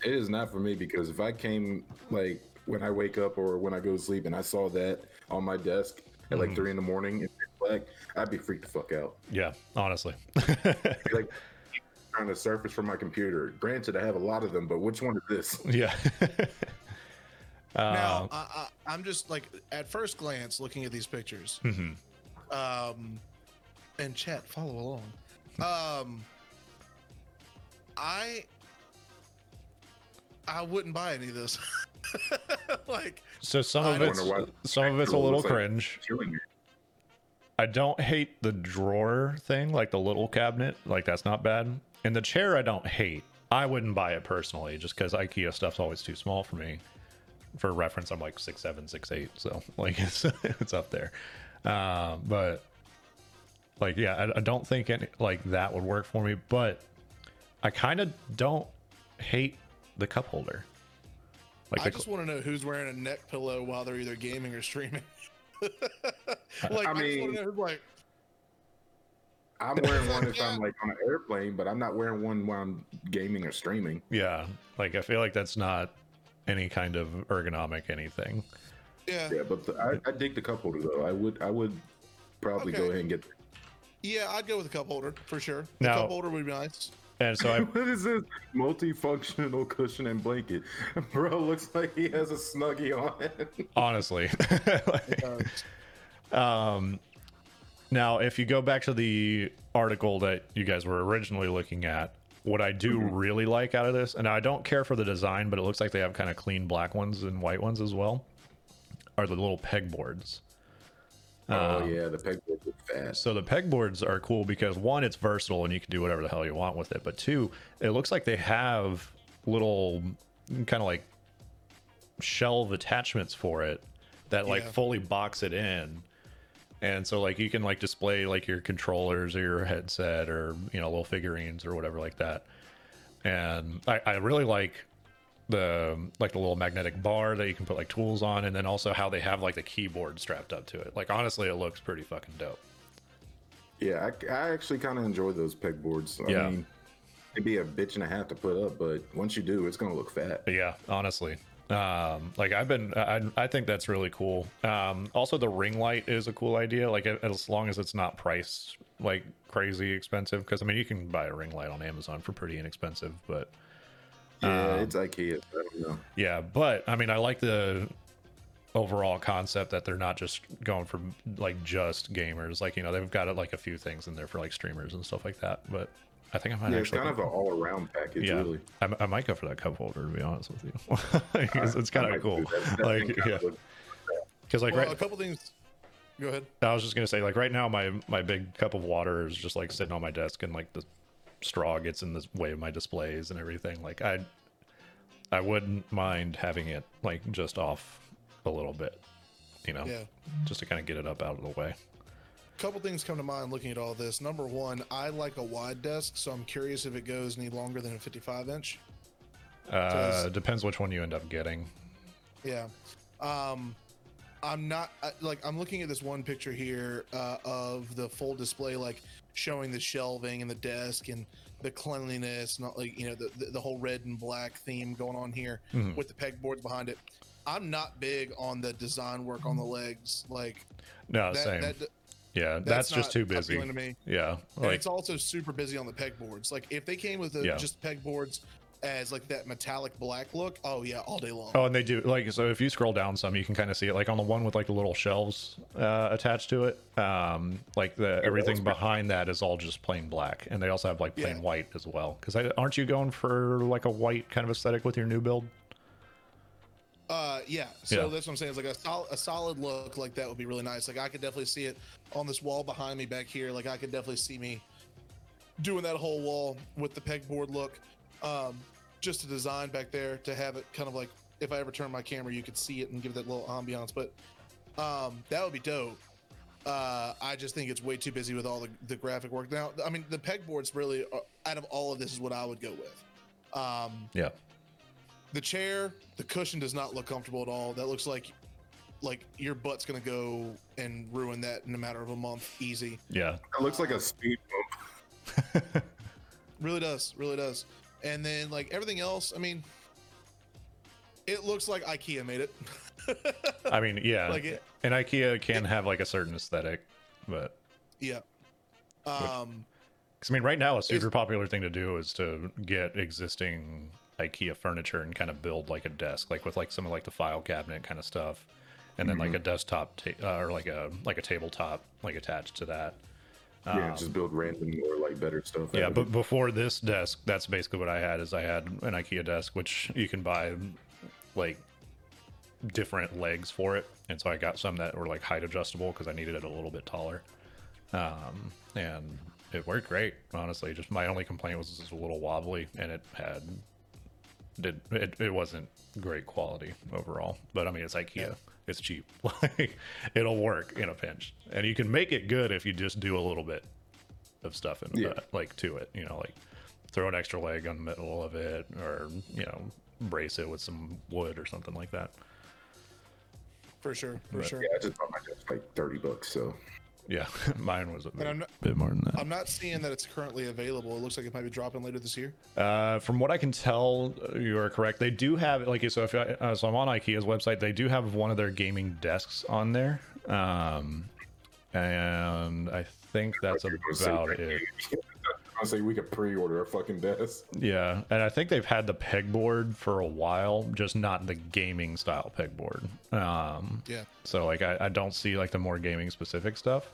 Speaker 2: It is not for me because if I came like when I wake up or when I go to sleep and I saw that on my desk at like mm-hmm. three in the morning in black, I'd be freaked the fuck out.
Speaker 3: yeah, honestly, [laughs]
Speaker 2: Like trying to surface from my computer. Granted, I have a lot of them, but which one is this? [laughs]
Speaker 3: yeah. [laughs]
Speaker 1: Now,
Speaker 3: uh,
Speaker 1: I, I, I'm just like at first glance looking at these pictures.
Speaker 3: mhm.
Speaker 1: Um, and chat, follow along. Um, I I wouldn't buy any of this. [laughs] like,
Speaker 3: so some of it's some of it's a little
Speaker 2: looks like-
Speaker 3: cringe. I don't hate the drawer thing, like the little cabinet. Like that's not bad. And the chair, I don't hate. I wouldn't buy it personally, just because IKEA stuff's always too small for me. For reference, I'm like six seven, six eight, so [laughs] like it's it's up there. Uh, but like, yeah, I, I don't think any like that would work for me. But I kind of don't hate the cup holder. Like
Speaker 1: I
Speaker 3: the,
Speaker 1: just want to know who's wearing a neck pillow while they're either gaming or streaming. [laughs] like, I,
Speaker 2: I
Speaker 1: just want
Speaker 2: mean-
Speaker 1: to know who's like,
Speaker 2: I'm [laughs] wearing one if I'm like on an airplane, but I'm not wearing one while I'm gaming or streaming.
Speaker 3: yeah, like I feel like that's not any kind of ergonomic anything.
Speaker 1: yeah,
Speaker 2: Yeah, but the, I, I dig the cup holder though. I would I would probably go ahead and get.
Speaker 1: yeah, I'd go with a cup holder for sure. The
Speaker 3: Now-
Speaker 1: cup holder would be nice.
Speaker 3: And so [laughs] I
Speaker 2: what is this multifunctional cushion and blanket? [laughs] Bro, looks like he has a snuggie on it.
Speaker 3: honestly Like, um now if you go back to the article that you guys were originally looking at what i do mm-hmm. really like out of this and i don't care for the design but it looks like they have kind of clean black ones and white ones as well are the little pegboards
Speaker 2: oh um, yeah, the pegboard is fast.
Speaker 3: so the pegboards are cool because one it's versatile and you can do whatever the hell you want with it but two it looks like they have little mm, kind of like shelve attachments for it that like
Speaker 1: Yeah.
Speaker 3: fully box it in and so like you can like display like your controllers or your headset or you know little figurines or whatever like that and i, I really like the like the little magnetic bar that you can put like tools on, and then also how they have like the keyboard strapped up to it. Like honestly, it looks pretty fucking dope.
Speaker 2: Yeah, I, I actually kind of enjoy those pegboards. I
Speaker 3: Yeah.
Speaker 2: mean, it'd be a bitch and a half to put up, but once you do, it's gonna look fat.
Speaker 3: Yeah, honestly. Um, like I've been, I, I think that's really cool. Um, also the ring light is a cool idea. Like as long as it's not priced like crazy expensive, because I mean you can buy a ring light on Amazon for pretty inexpensive. But
Speaker 2: Yeah,
Speaker 3: Um,
Speaker 2: it's IKEA. I don't know.
Speaker 3: yeah, but I mean I like the overall concept that they're not just going for like just gamers. Like you know they've got like a few things in there for like streamers and stuff like that. But I think I might
Speaker 2: Yeah, it's
Speaker 3: actually.
Speaker 2: kind of an all-around package,
Speaker 3: yeah,
Speaker 2: really.
Speaker 3: I, I might go for that cup holder to be honest with you. [laughs] [laughs] it's, it's kind
Speaker 2: I
Speaker 3: of cool.
Speaker 2: do that. That
Speaker 3: Like
Speaker 2: kinda
Speaker 3: yeah, because like
Speaker 1: well,
Speaker 3: right,
Speaker 1: a couple things. Go ahead.
Speaker 3: I was just gonna say like right now my my big cup of water is just like sitting on my desk and like the straw gets in the way of my displays and everything. Like I I wouldn't mind having it like just off a little bit, you know,
Speaker 1: Yeah.
Speaker 3: just to kind of get it up out of the way.
Speaker 1: Couple things come to mind looking at all this. Number one, I like a wide desk, so I'm curious if it goes any longer than a 55 inch.
Speaker 3: Uh, depends which one you end up getting.
Speaker 1: Yeah. Um, I'm not like I'm looking at this one picture here uh, of the full display, like showing the shelving and the desk and the cleanliness, not like you know the the, the whole red and black theme going on here
Speaker 3: Mhm.
Speaker 1: with the pegboards behind it. I'm not big on the design work on the legs, like
Speaker 3: No,
Speaker 1: that.
Speaker 3: same.
Speaker 1: that
Speaker 3: yeah, that's, just too busy.
Speaker 1: to me.
Speaker 3: Yeah,
Speaker 1: And
Speaker 3: like
Speaker 1: it's also super busy on the pegboards. Like if they came with the,
Speaker 3: Yeah.
Speaker 1: just pegboards as like that metallic black look, oh yeah, all day long.
Speaker 3: Oh, and they do like so. If you scroll down some, you can kind of see it, like on the one with like the little shelves uh, attached to it. Um, like the everything behind that is all just plain black, and they also have like plain
Speaker 1: Yeah.
Speaker 3: white as well. Because aren't you going for like a white kind of aesthetic with your new build?
Speaker 1: Uh, yeah. So
Speaker 3: Yeah.
Speaker 1: that's what I'm saying. It's like a solid, a solid look like that would be really nice. Like I could definitely see it on this wall behind me back here. Like I could definitely see me doing that whole wall with the pegboard look. Um, just a design back there to have it kind of like if I ever turn my camera, you could see it and give it that little ambiance. But um, that would be dope. Uh, I just think it's way too busy with all the, the graphic work. Now, I mean, the pegboards really, uh, out of all of this, is what I would go with. Um,
Speaker 3: Yeah,
Speaker 1: the chair, the cushion does not look comfortable at all. That looks like like your butt's gonna go and ruin that in a matter of a month, easy.
Speaker 3: yeah,
Speaker 2: It looks like a speed bump. [laughs]
Speaker 1: Really does, really does. And then like everything else, I mean, it looks like IKEA made it.
Speaker 3: I mean, yeah, [laughs]
Speaker 1: Like it-
Speaker 3: and IKEA can have like a certain aesthetic, but
Speaker 1: yeah. Um,
Speaker 3: Because I mean, right now a super popular thing to do is to get existing IKEA furniture and kind of build like a desk, like with like some of like the file cabinet kind of stuff, and then like a desktop ta- uh, or like a like a tabletop like attached to that.
Speaker 2: yeah, just build random or like better stuff.
Speaker 3: Um, Yeah, but
Speaker 2: it.
Speaker 3: before this desk, that's basically what I had. Is I had an IKEA desk, which you can buy like different legs for it, and so I got some that were like height adjustable because I needed it a little bit taller. Um, and it worked great, honestly. Just my only complaint was it was a little wobbly, and it had did it, it wasn't great quality overall. But I mean, it's IKEA. It's cheap. [laughs] Like it'll work in a pinch, and you can make it good if you just do a little bit of stuff in
Speaker 2: Yeah.
Speaker 3: that, like to it. You know, like throw an extra leg on the middle of it, or you know, brace it with some wood or something like that.
Speaker 1: for sure, for
Speaker 3: But-
Speaker 1: sure.
Speaker 2: yeah, I just bought my desk like thirty bucks. So
Speaker 3: Yeah, [laughs] mine was a bit,
Speaker 1: I'm not-
Speaker 3: bit more than that.
Speaker 1: I'm not seeing that it's currently available. It looks like it might be dropping later this year.
Speaker 3: Uh, from what I can tell, uh, you are correct. They do have like so. If I, uh, so, I'm on IKEA's website. They do have one of their gaming desks on there, um, and I think that's about it.
Speaker 2: I say we could pre-order a fucking desk.
Speaker 3: Yeah, and I think they've had the pegboard for a while, just not the gaming style pegboard. Um,
Speaker 1: Yeah.
Speaker 3: so like I, I don't see like the more gaming specific stuff.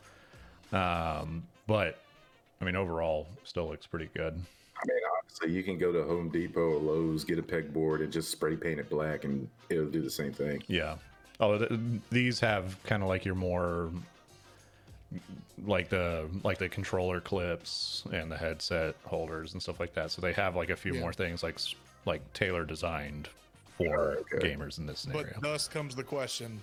Speaker 3: Um, but I mean overall, still looks pretty good.
Speaker 2: I mean, honestly, you can go to Home Depot or Lowe's, get a pegboard, and just spray paint it black, and it'll do the same thing.
Speaker 3: Yeah. Oh, th- these have kind of like your more like the like the controller clips and the headset holders and stuff like that. So they have like a few
Speaker 1: Yeah.
Speaker 3: more things like like tailor designed for
Speaker 2: Oh, okay.
Speaker 3: gamers in this
Speaker 1: area.
Speaker 3: But
Speaker 1: thus comes the question: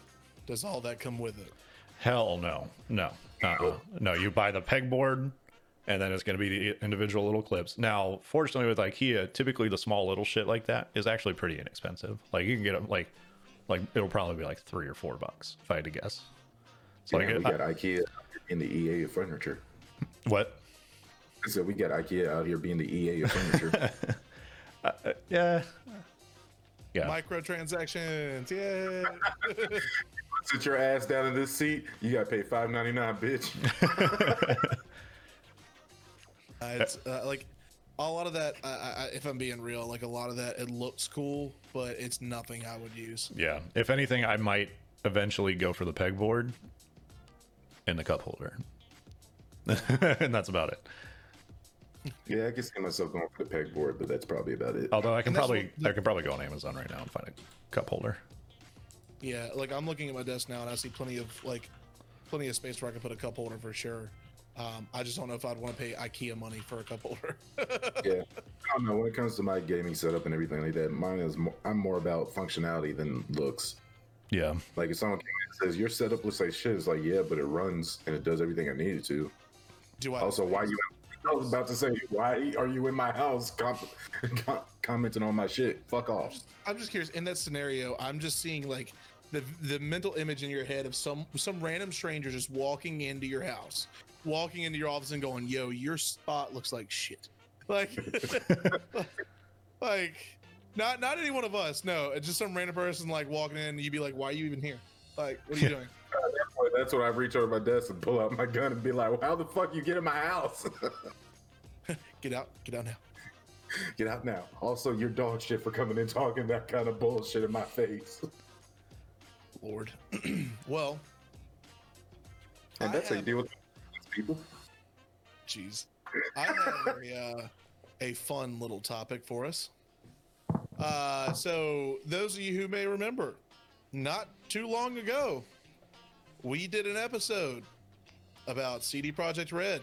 Speaker 1: Does all that come with it?
Speaker 3: Hell no, no, uh-uh. no. You buy the pegboard, and then it's going to be the individual little clips. Now, fortunately, with IKEA, typically the small little shit like that is actually pretty inexpensive. Like you can get them like, like it'll probably be like three or four bucks if I had to guess. So
Speaker 2: Yeah,
Speaker 3: like,
Speaker 2: we
Speaker 3: I-
Speaker 2: got IKEA in the EA of furniture.
Speaker 3: what?
Speaker 2: So we got IKEA out here being the EA of furniture. [laughs]
Speaker 3: Yeah, yeah.
Speaker 1: Microtransactions, yeah. [laughs]
Speaker 2: Sit your ass down in this seat. You gotta pay five ninety nine, bitch. [laughs]
Speaker 1: Uh, it's uh, like a lot of that. I, I, if I'm being real, like a lot of that, it looks cool, but it's nothing I would use.
Speaker 3: Yeah. If anything, I might eventually go for the pegboard and the cup holder. and [laughs] that's about it.
Speaker 2: Yeah, I can see myself going for the pegboard, but that's probably about it.
Speaker 3: Although I can
Speaker 1: And
Speaker 3: probably
Speaker 1: what-
Speaker 3: I can probably go on Amazon right now and find a cup holder.
Speaker 1: Yeah, like I'm looking at my desk now and I see plenty of like plenty of space where I can put a cup holder for sure. Um, I just don't know if I'd want to pay IKEA money for a cup holder. [laughs]
Speaker 2: Yeah, I don't know. When it comes to my gaming setup and everything like that, mine is more, I'm more about functionality than looks.
Speaker 3: Yeah.
Speaker 2: Like if someone came in and says your setup looks like shit, it's like yeah, but it runs and it does everything I need it to.
Speaker 1: Do I
Speaker 2: Also, why you? I was about to say, why are you in my house com- [laughs] com- commenting on my shit? Fuck off.
Speaker 1: I'm just curious. In that scenario, I'm just seeing like the the mental image in your head of some some random stranger just walking into your house, walking into your office and going, "Yo, your spot looks like shit." Like, [laughs] like not not any one of us. No, it's just some random person like walking in. and You'd be like, "Why are you even here? Like, what are you [laughs] doing?"
Speaker 2: That's when I reach over my desk and pull out my gun and be like, well, "How the fuck you get in my house? [laughs]
Speaker 1: Get out, get out now.
Speaker 2: get out now." Also, you're dog shit for coming in talking that kind of bullshit in my face.
Speaker 1: Lord. [clears throat] well,
Speaker 2: And
Speaker 1: I
Speaker 2: that's how you
Speaker 1: have-
Speaker 2: deal with people.
Speaker 1: Jeez. I have a, uh, a fun little topic for us. Uh, so, those of you who may remember, not too long ago, we did an episode about CD Projekt Red.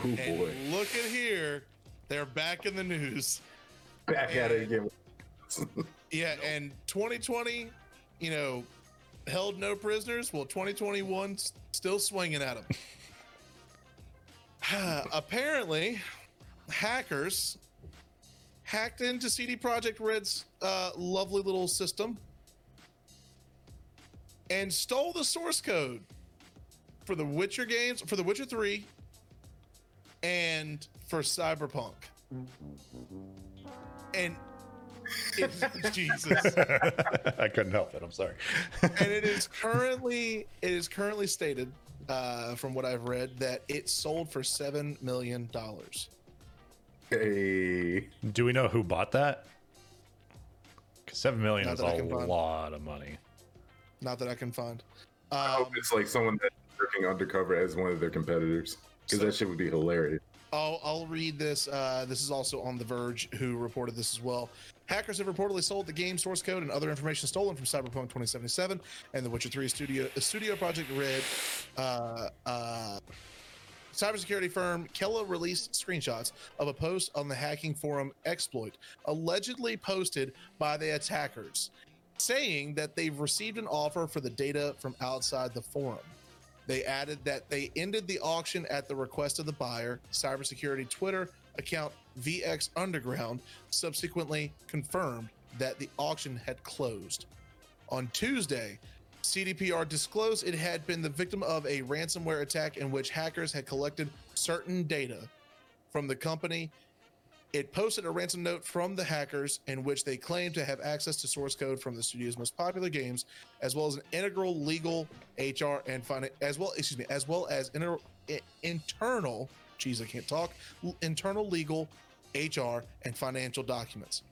Speaker 2: Oh
Speaker 1: And
Speaker 2: boy,
Speaker 1: look at here, they're back in the news.
Speaker 2: back at it again. [laughs]
Speaker 1: Yeah, and 2020, you know, held no prisoners. Well, 2021 's still swinging at them. [sighs] Apparently, hackers hacked into CD Projekt Red's uh, lovely little system and stole the source code for the Witcher games, for the Witcher 3, and for Cyberpunk. And it's, [laughs] Jesus.
Speaker 3: I couldn't help it. I'm sorry.
Speaker 1: and it is [laughs] currently it is currently stated uh, from what I've read that it sold for seven million dollars.
Speaker 2: Hey,
Speaker 3: Do we know who bought that? 'Cause Seven million
Speaker 1: Not
Speaker 3: is
Speaker 1: that I
Speaker 3: a
Speaker 1: can find.
Speaker 3: lot of money.
Speaker 1: Not that I can find.
Speaker 2: I
Speaker 1: Um,
Speaker 2: hope it's like someone that's working undercover as one of their competitors, because
Speaker 1: So-
Speaker 2: that shit would be hilarious.
Speaker 1: I'll, I'll read this. Uh, this is also on The Verge, who reported this as well. Hackers have reportedly sold the game source code and other information stolen from Cyberpunk 2077 and the Witcher 3 Studio Studio Project Red. Uh, uh, cybersecurity firm KELA released screenshots of a post on the hacking forum Exploit, allegedly posted by the attackers, saying that they've received an offer for the data from outside the forum. They added that they ended the auction at the request of the buyer. Cybersecurity Twitter account VX Underground subsequently confirmed that the auction had closed. On Tuesday, CDPR disclosed it had been the victim of a ransomware attack in which hackers had collected certain data from the company. It posted a ransom note from the hackers in which they claimed to have access to source code from the studio's most popular games, as well as an integral legal, HR, and finance, as well, excuse me, as well as inter- internal, geez, I can't talk, internal legal, HR, and financial documents.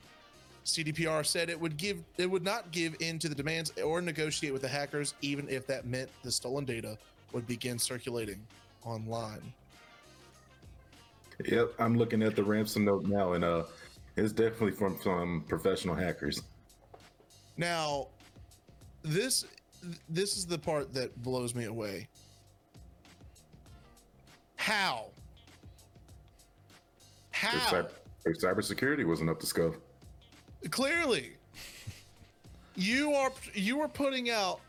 Speaker 1: CDPR said it would give it would not give in to the demands or negotiate with the hackers, even if that meant the stolen data would begin circulating online.
Speaker 2: Yep, I'm looking at the ransom note now, and uh, it's definitely from some professional hackers.
Speaker 1: Now, this this is the part that blows me away. How?
Speaker 2: Their,
Speaker 1: How?
Speaker 2: cyber, their cybersecurity wasn't up to scuff.
Speaker 1: Clearly, you are you are putting out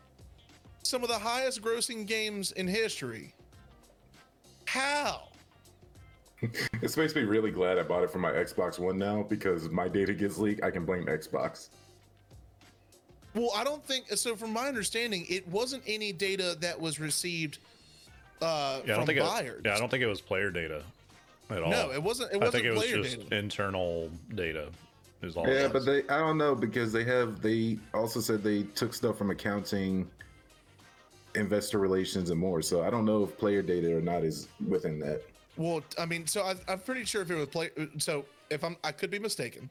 Speaker 1: some of the highest grossing games in history. How? [laughs]
Speaker 2: This makes me really glad I bought it for my Xbox One now because if my data gets leaked. I can blame Xbox.
Speaker 1: Well, I don't think so. From my understanding, it wasn't any data that was received uh,
Speaker 3: Yeah, I
Speaker 1: from
Speaker 3: don't think
Speaker 1: buyers.
Speaker 3: it. Yeah, I don't think it was player data at all.
Speaker 1: no, it wasn't. It
Speaker 3: I
Speaker 1: wasn't
Speaker 3: think it was just
Speaker 1: data.
Speaker 3: internal data. Is all.
Speaker 2: Yeah, but they I don't know because they have they also said they took stuff from accounting, investor relations, and more. So I don't know if player data or not is within that.
Speaker 1: Well, I mean, so I, I'm pretty sure if it was play. So if I'm, I could be mistaken,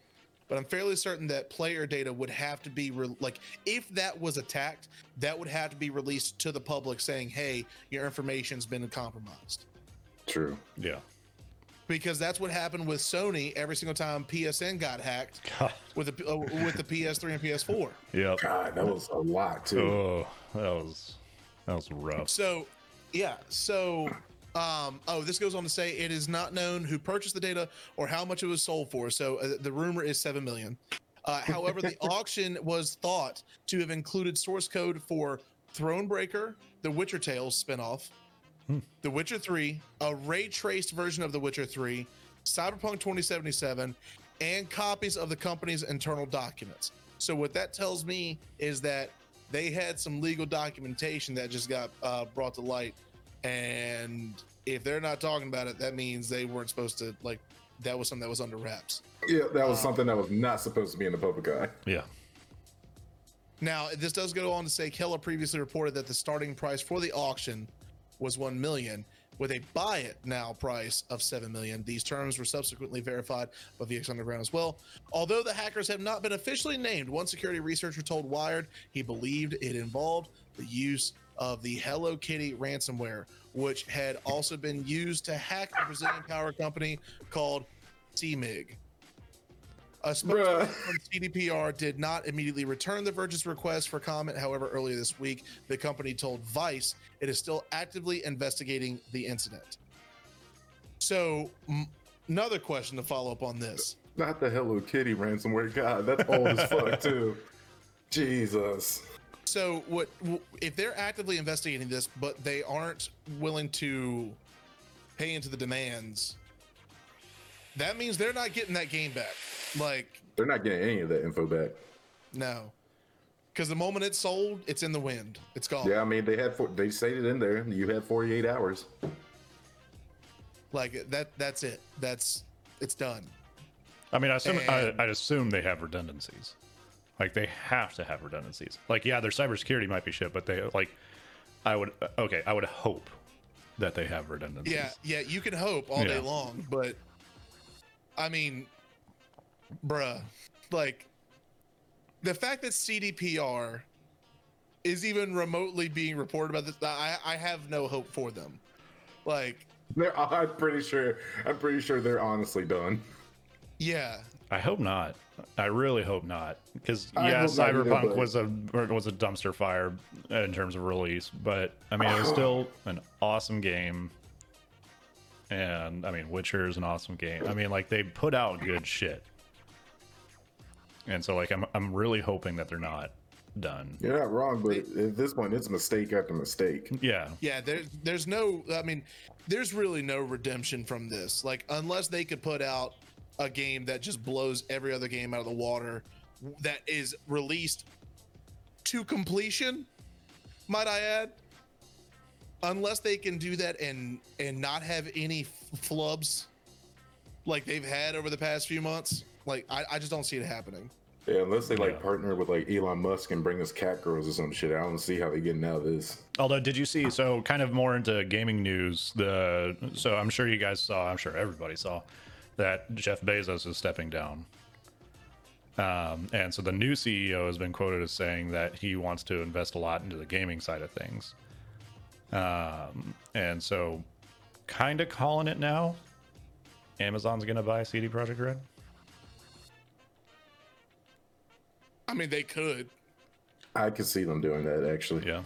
Speaker 1: but I'm fairly certain that player data would have to be re- like if that was attacked, that would have to be released to the public, saying, "Hey, your information's been compromised."
Speaker 2: True.
Speaker 3: yeah.
Speaker 1: Because that's what happened with Sony every single time PSN got hacked
Speaker 3: God.
Speaker 1: with the uh, with the PS3 and PS4.
Speaker 3: Yeah,
Speaker 2: God, that was a lot too.
Speaker 3: Oh, that was that was rough.
Speaker 1: So, yeah. So, um, oh, this goes on to say it is not known who purchased the data or how much it was sold for. So uh, the rumor is seven million. Uh, however, the [laughs] auction was thought to have included source code for Thronebreaker, the Witcher Tales spinoff, The Witcher 3, a ray traced version of The Witcher 3, Cyberpunk 2077, and copies of the company's internal documents. So, what that tells me is that they had some legal documentation that just got uh, brought to light. And if they're not talking about it, that means they weren't supposed to, like, that was something that was under wraps.
Speaker 2: Yeah, that was something that was not supposed to be in the public eye.
Speaker 3: Yeah.
Speaker 1: Now, this does go on to say KELA previously reported that the starting price for the auction was 1 million with a buy it now price of 7 million. These terms were subsequently verified by VX Underground as well. Although the hackers have not been officially named, one security researcher told Wired he believed it involved the use of the Hello Kitty ransomware, which had also been used to hack a Brazilian power company called Cemig. A spokesman
Speaker 2: Bruh.
Speaker 1: from CDPR did not immediately return the Verge's request for comment. However, earlier this week, the company told Vice it is still actively investigating the incident. So, m- another question to follow up on this.
Speaker 2: Not the Hello Kitty ransomware. God, that's old as fuck [laughs] too. Jesus.
Speaker 1: So, what w- if they're actively investigating this, but they aren't willing to pay into the demands? That means they're not getting that game back. Like,
Speaker 2: They're not getting any of that info back.
Speaker 1: no, because the moment it's sold, it's in the wind. It's gone.
Speaker 2: Yeah, I mean they had four, they stated in there you had 48 hours.
Speaker 1: Like that. That's it. That's it's done.
Speaker 3: I mean, I assume I,
Speaker 1: And-
Speaker 3: I'd assume they have redundancies. Like they have to have redundancies. Like yeah, their cybersecurity might be shit, but they like. I would okay. I would hope that they have redundancies.
Speaker 1: Yeah, yeah, you can hope all day long, but I mean, bruh, like the fact that CDPR is even remotely being reported about this, I, I have no hope for them. Like,
Speaker 2: They're, [laughs] I'm pretty sure. I'm pretty sure they're honestly done.
Speaker 1: yeah,
Speaker 3: I hope not. I really hope not. Because yeah,
Speaker 2: hope not either,
Speaker 3: Cyberpunk
Speaker 2: but-
Speaker 3: was a was a dumpster fire in terms of release, but I mean it was [sighs] still an awesome game. And I mean, Witcher is an awesome game. I mean, like they put out good shit. And so, like, I'm I'm really hoping that they're not done.
Speaker 2: You're not wrong, but at this point, it's mistake after mistake.
Speaker 3: Yeah,
Speaker 1: yeah. There's there's no, I mean, there's really no redemption from this. Like, unless they could put out a game that just blows every other game out of the water, that is released to completion. Might I add? Unless they can do that and and not have any flubs like they've had over the past few months, like I, I just don't see it happening.
Speaker 2: Yeah, unless they like
Speaker 3: Yeah.
Speaker 2: partner with like Elon Musk and bring us cat girls or some shit. I don't see how they getting out of this.
Speaker 3: Although, did you see? So, kind of more into gaming news. The so I'm sure you guys saw. I'm sure everybody saw that Jeff Bezos is stepping down. Um, and so the new CEO has been quoted as saying that he wants to invest a lot into the gaming side of things. Um, and so, kind of calling it now. Amazon's going to buy CD Projekt Red.
Speaker 1: I mean, they could.
Speaker 2: I could see them doing that actually.
Speaker 3: Yeah.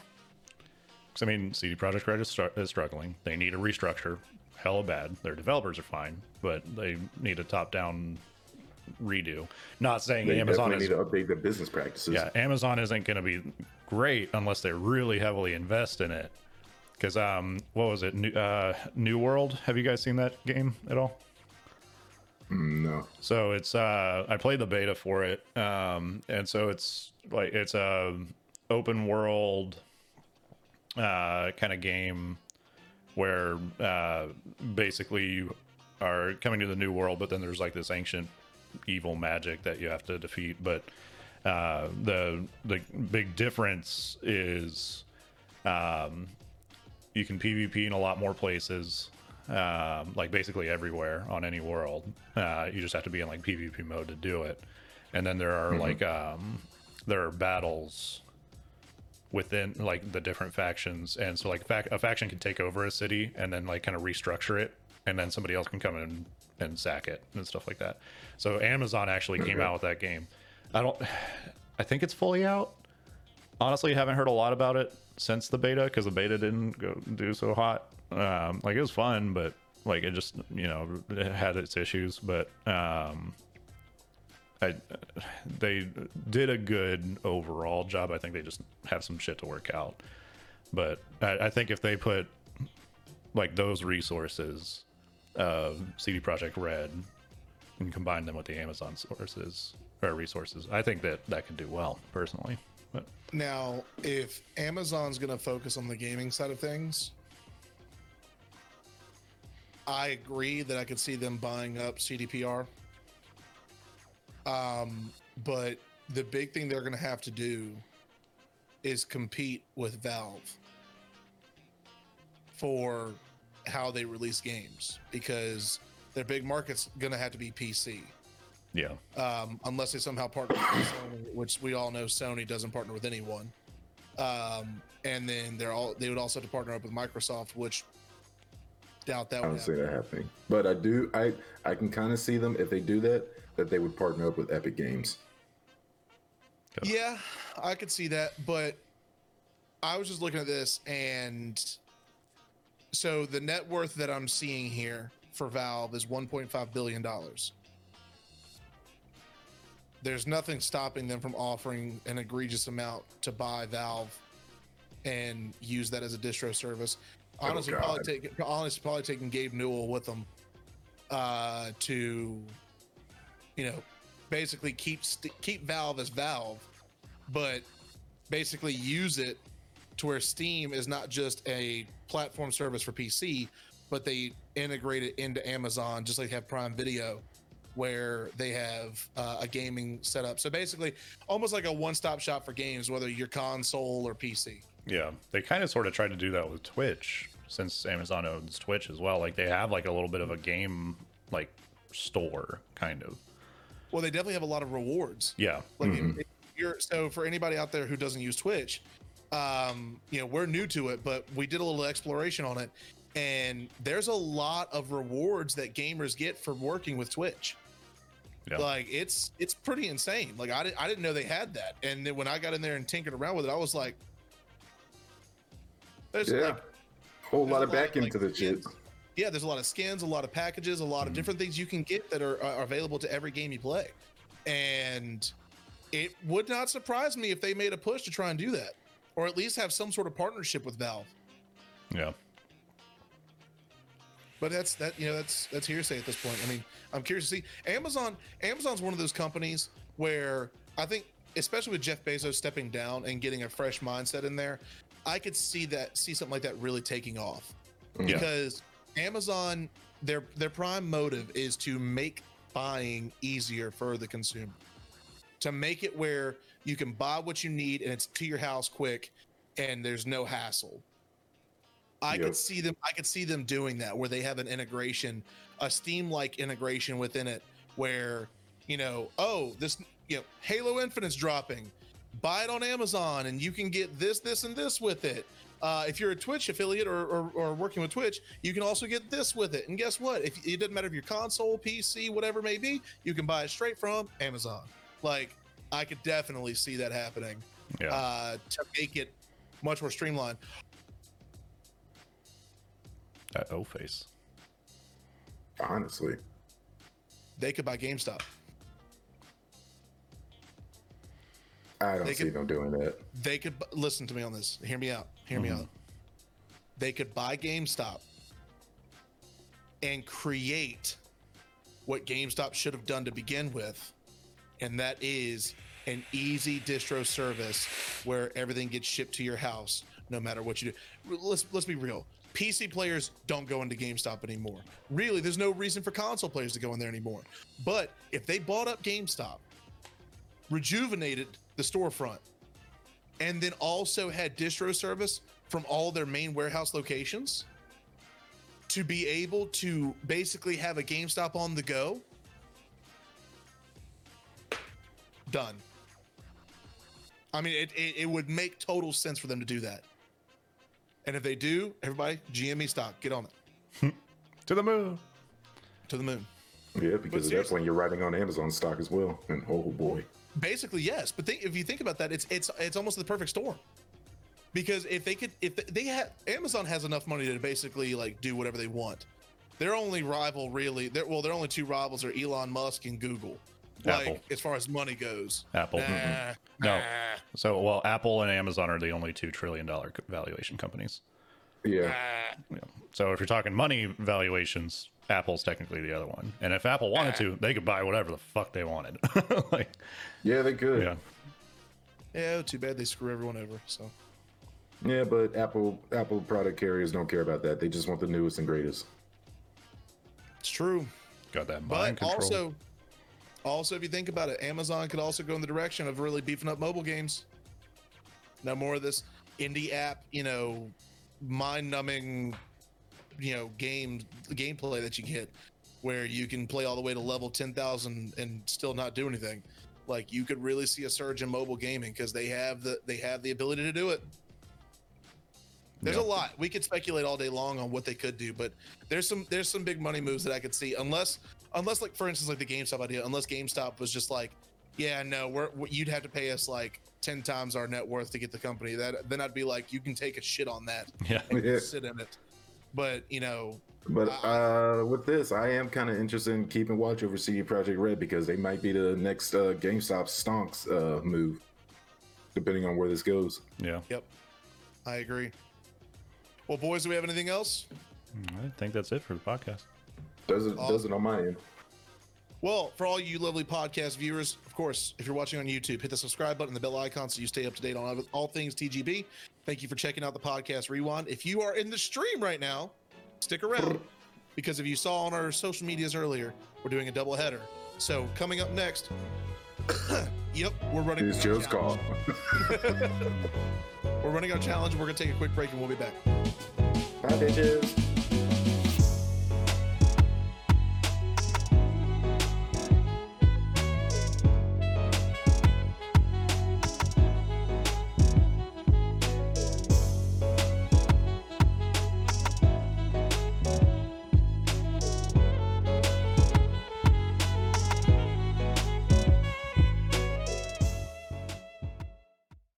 Speaker 3: Because I mean, CD Projekt Red is, stru- is struggling. They need a restructure. Hella bad. Their developers are fine, but they need a top-down redo. Not saying
Speaker 2: They
Speaker 3: Amazon
Speaker 2: definitely
Speaker 3: is.
Speaker 2: need to update their business practices.
Speaker 3: Yeah, Amazon isn't going to be great unless they really heavily invest in it. Because um, what was it? New, uh, New World. Have you guys seen that game at all?
Speaker 2: No.
Speaker 3: So it's uh, I played the beta for it, um, and so it's like it's a open world uh, kind of game where uh, basically you are coming to the new world, but then there's like this ancient evil magic that you have to defeat. But uh, the the big difference is um, you can PvP in a lot more places, um, like basically everywhere on any world. Uh, you just have to be in like PvP mode to do it. And then there are like um, there are battles within like the different factions, and so like fac- a faction can take over a city and then like kind of restructure it, and then somebody else can come in and sack it and stuff like that. So Amazon actually came out with that game. I don't. [sighs] I think it's fully out. Honestly, haven't heard a lot about it since the beta because the beta didn't go do so hot. Um, like it was fun, but like it just you know it had its issues. But um, I they did a good overall job. I think they just have some shit to work out. But I, I think if they put like those resources of CD Projekt Red and combine them with the Amazon sources or resources, I think that that could do well personally.
Speaker 1: Now, if Amazon's going to focus on the gaming side of things, I agree that I could see them buying up CDPR. Um, but the big thing they're going to have to do is compete with Valve for how they release games because their big market's going to have to be PC
Speaker 3: yeah,
Speaker 1: um, unless they somehow partner with Sony, which we all know Sony doesn't partner with anyone. Um, and then they're all they would also have to partner up with Microsoft, which doubt that
Speaker 2: I don't see
Speaker 1: happen.
Speaker 2: that happening. But I do. I I can kind of see them if they do that. That they would partner up with Epic Games.
Speaker 1: Yeah, I could see that, but I was just looking at this and so the net worth that I'm seeing here for Valve is 1.5 billion dollars. There's nothing stopping them from offering an egregious amount to buy Valve and use that as a distro service.
Speaker 2: Oh,
Speaker 1: Honestly,
Speaker 2: God.
Speaker 1: probably take honestly probably taking Gabe Newell with them uh, to, you know, basically keep st- keep Valve as Valve, but basically use it to where Steam is not just a platform service for PC, but they integrate it into Amazon, just like they have Prime Video, where they have uh, a gaming setup. So basically, almost like a one-stop shop for games, whether you're console or PC.
Speaker 3: yeah. They kind of sort of tried to do that with Twitch since Amazon owns Twitch as well. Like they have like a little bit of a game like store kind of.
Speaker 1: Well, they definitely have a lot of rewards.
Speaker 3: Yeah,
Speaker 1: Like if- if you're so for anybody out there who doesn't use Twitch, um, you know, we're new to it, but we did a little exploration on it, and there's a lot of rewards that gamers get for working with Twitch.
Speaker 3: Yeah.
Speaker 1: Like it's it's pretty insane. Like I didn't I didn't know they had that, and then when I got in there and tinkered around with it, I was like, "There's
Speaker 2: Yeah,
Speaker 1: like
Speaker 2: whole
Speaker 1: there's
Speaker 2: lot
Speaker 1: a
Speaker 2: of back
Speaker 1: like,
Speaker 2: into the shit.
Speaker 1: Yeah, there's a lot of skins, a lot of packages, a lot of mm-hmm. different things you can get that are, are available to every game you play. And it would not surprise me if they made a push to try and do that, or at least have some sort of partnership with Valve.
Speaker 3: yeah,
Speaker 1: But that's that you know that's that's hearsay at this point. I mean, I'm curious to see Amazon. Amazon's one of those companies where I think, especially with Jeff Bezos stepping down and getting a fresh mindset in there, I could see that see something like that really taking off. Mm.
Speaker 3: Yeah.
Speaker 1: Because Amazon, their their prime motive is to make buying easier for the consumer, to make it where you can buy what you need and it's to your house quick, and there's no hassle. I
Speaker 2: Yep.
Speaker 1: could see them. I could see them doing that, where they have an integration, a Steam-like integration within it, where you know, oh, this, you know, Halo Infinite's dropping. Buy it on Amazon, and you can get this, this, and this with it. Uh, if you're a Twitch affiliate or, or, or working with Twitch, you can also get this with it. And guess what? If it doesn't matter if your console, PC, whatever it may be, you can buy it straight from Amazon. Like, I could definitely see that happening
Speaker 3: yeah.
Speaker 1: uh, to make it much more streamlined.
Speaker 3: that O face.
Speaker 2: Honestly,
Speaker 1: They could buy GameStop.
Speaker 2: I don't
Speaker 1: They
Speaker 2: see
Speaker 1: could-
Speaker 2: them doing that.
Speaker 1: They could listen to me on this. Hear me out. Hear me
Speaker 3: Mhm.
Speaker 1: out. they could buy GameStop and create what GameStop should have done to begin with, and that is an easy distro service where everything gets shipped to your house no matter what you do. Let's let's be real. PC players don't go into GameStop anymore. Really, there's no reason for console players to go in there anymore. But if they bought up GameStop, rejuvenated the storefront, and then also had distro service from all their main warehouse locations to be able to basically have a GameStop on the go, done. I mean, it, it, it would make total sense for them to do that. And if they do, everybody, GME stock, get on it [laughs]
Speaker 3: To the moon.
Speaker 1: to the moon.
Speaker 2: Yeah, because at that
Speaker 1: seriously-
Speaker 2: point you're riding on Amazon stock as well. And oh boy.
Speaker 1: Basically, yes. But think, if you think about that, it's it's it's almost the perfect storm. Because if they could, if they have, Amazon has enough money to basically like do whatever they want. Their only rival, really, their well, their only two rivals are Elon Musk and Google. Like
Speaker 3: Apple.
Speaker 1: as far as money goes.
Speaker 3: Apple.
Speaker 1: Nah,
Speaker 3: Mm-mm. No.
Speaker 1: nah.
Speaker 3: So, well, Apple and Amazon are the only two trillion dollar valuation companies.
Speaker 2: Yeah.
Speaker 1: Nah.
Speaker 3: Yeah. So, if you're talking money valuations, Apple's technically the other one. And if Apple wanted to, they could buy whatever the fuck they wanted. [laughs] like,
Speaker 2: Yeah, they could.
Speaker 3: yeah.
Speaker 1: Yeah, too bad they screw everyone over. So
Speaker 2: Yeah, but Apple Apple product carriers don't care about that. They just want the newest and greatest.
Speaker 1: it's true.
Speaker 3: Got that
Speaker 1: But
Speaker 3: mind control.
Speaker 1: also, also if you think about it, Amazon could also go in the direction of really beefing up mobile games. No more of this indie app, you know, mind-numbing, you know, game gameplay that you get, where you can play all the way to level ten thousand and still not do anything. Like you could really see a surge in mobile gaming because they have the they have the ability to do it. There's
Speaker 3: Yeah.
Speaker 1: a lot. We could speculate all day long on what they could do, but there's some there's some big money moves that I could see. Unless unless like for instance like the GameStop idea, unless GameStop was just like, yeah, no, we're you'd have to pay us like ten times our net worth to get the company. That then I'd be like, you can take a shit on that [laughs]
Speaker 3: yeah.
Speaker 1: and
Speaker 2: Yeah.
Speaker 1: sit in it. But you know,
Speaker 2: But uh, with this, I am kind of interested in keeping watch over CD Projekt Red because they might be the next uh, GameStop stonks uh, move, depending on where this goes.
Speaker 3: Yeah.
Speaker 1: yep, I agree. Well, boys, do we have anything else?
Speaker 3: I think that's it for the podcast.
Speaker 2: Does it?
Speaker 1: Oh.
Speaker 2: Does it on my end?
Speaker 1: Well, for all you lovely podcast viewers, of course, if you're watching on YouTube, hit the subscribe button, the bell icon, so you stay up to date on all things TGB. Thank you for checking out the podcast rewind. If you are in the stream right now, stick around because if you saw on our social medias earlier, we're doing a double header. So coming up next, [coughs] yep, we're running.
Speaker 2: It's Joe's call.
Speaker 1: We're running our challenge. We're gonna take a quick break and we'll be back.
Speaker 2: Bye, bitches.